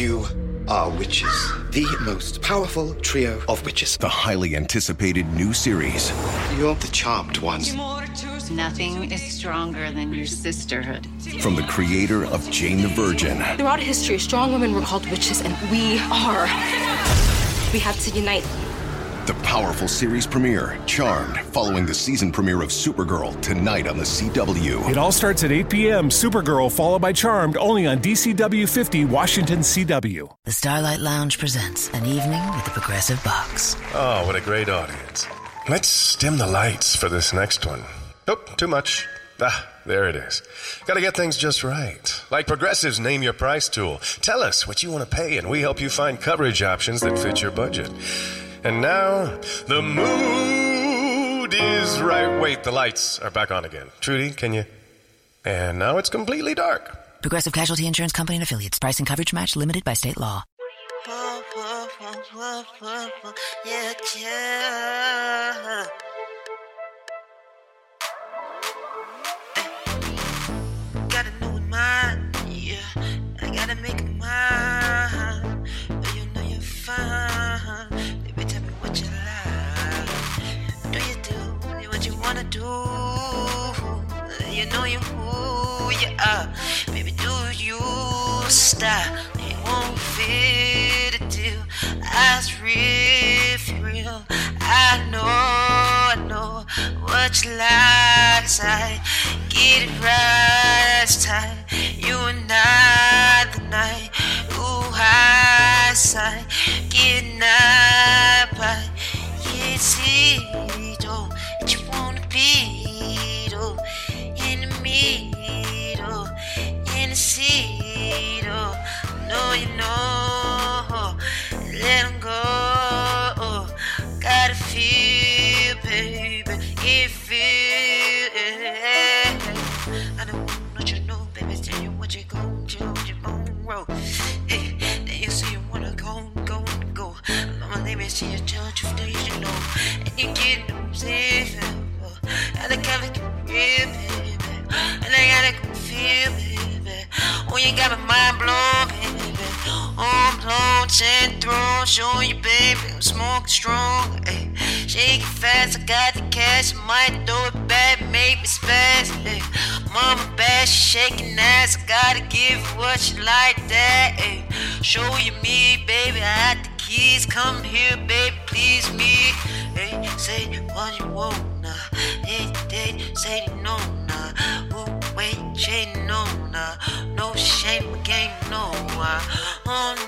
You are witches. The most powerful trio of witches. The highly anticipated new series. You're the charmed ones. Nothing is stronger than your sisterhood. From the creator of Jane the Virgin. Throughout history, strong women were called witches, and we are. We have to unite. The powerful series premiere, Charmed, following the season premiere of Supergirl tonight on the CW. It all starts at 8 p.m. Supergirl, followed by Charmed, only on DCW 50, Washington CW. The Starlight Lounge presents an evening with the Progressive Box. Oh, what a great audience. Let's dim the lights for this next one. Nope, too much. Ah, there it is. Gotta get things just right. Like Progressive's Name Your Price tool. Tell us what you want to pay, and we help you find coverage options that fit your budget. And now, the mood is right. Wait, the lights are back on again. Trudy, can you? And now it's completely dark. Progressive Casualty Insurance Company and Affiliates. Price and coverage match limited by state law. Yeah, yeah. Gotta know it mine, yeah. I gotta make do? You know you who you are. Baby, do you stop? It won't fit a deal. I real, real. I know, I know what you like. I get it right this time. You and I, the night. No, you know, let 'em go. Gotta feel, baby, it feel. I don't want what you know, baby. Tell you what you gon' do, you gon' roll. Hey, then you say you wanna go, go, go. Mama, let me see you tell you days you know, and you get them safe. I gotta get real, baby, and I gotta go feel, baby. Oh, you got my mind blown, ten thrown, show you, baby. I'm smoking strong, ay. Shake it fast, I got the cash. I might throw it back, make me spaz, ay. Mama bad, she shaking ass. I gotta give what you like that, ay. Show you me, baby. I had the keys. Come here, baby, please me. Hey, say what you want, nah. Hey, hey, say no, nah. Ooh, wait, say no, nah. No shame, again, no. Uh, oh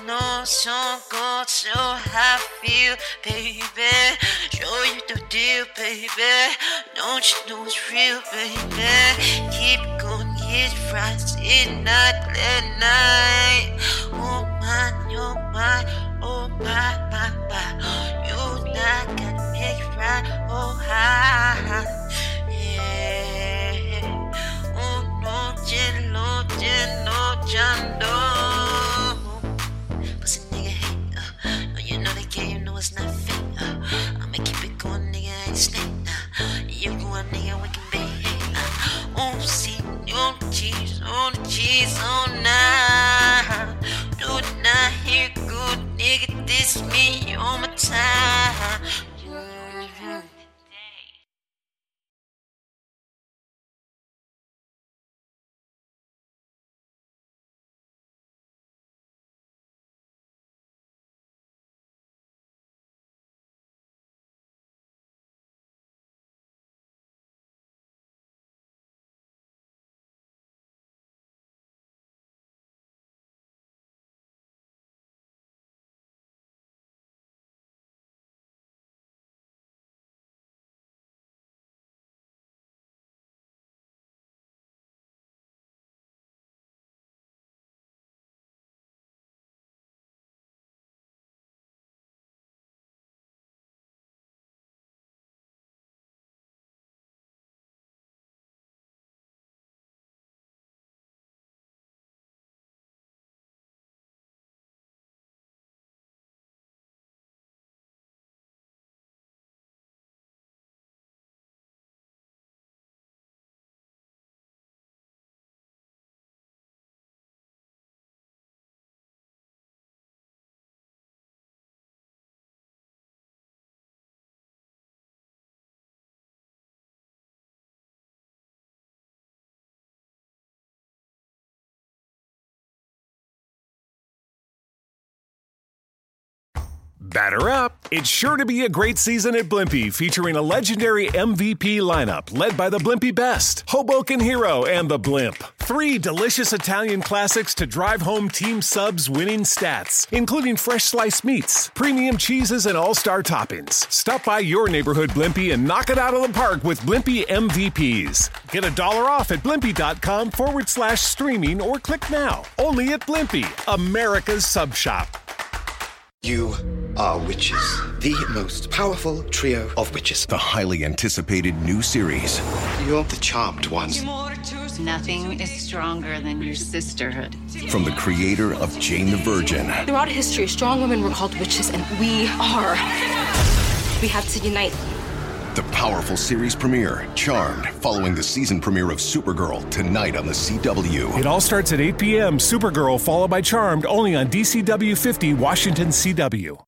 no, so good, so I feel, baby. Show you the deal, baby. Don't you know it's real, baby? Keep going, get it right, sit night, at night. Oh my, you're my, oh my, my, my. Batter up! It's sure to be a great season at Blimpie, featuring a legendary MVP lineup led by the Blimpie Best, Hoboken Hero, and the Blimp. Three delicious Italian classics to drive home Team Subs winning stats, including fresh sliced meats, premium cheeses, and all star toppings. Stop by your neighborhood Blimpie and knock it out of the park with Blimpie MVPs. Get a dollar off at blimpie.com forward slash streaming or click now. Only at Blimpie, America's sub shop. You are witches. The most powerful trio of witches. The highly anticipated new series You're the charmed ones. Nothing is stronger than your sisterhood. from the creator of Jane the Virgin Throughout history, strong women were called witches, and we are. We have to unite. The powerful series premiere, Charmed, following the season premiere of Supergirl tonight on the CW. It all starts at 8 p.m. Supergirl, followed by Charmed, only on DCW 50 Washington CW.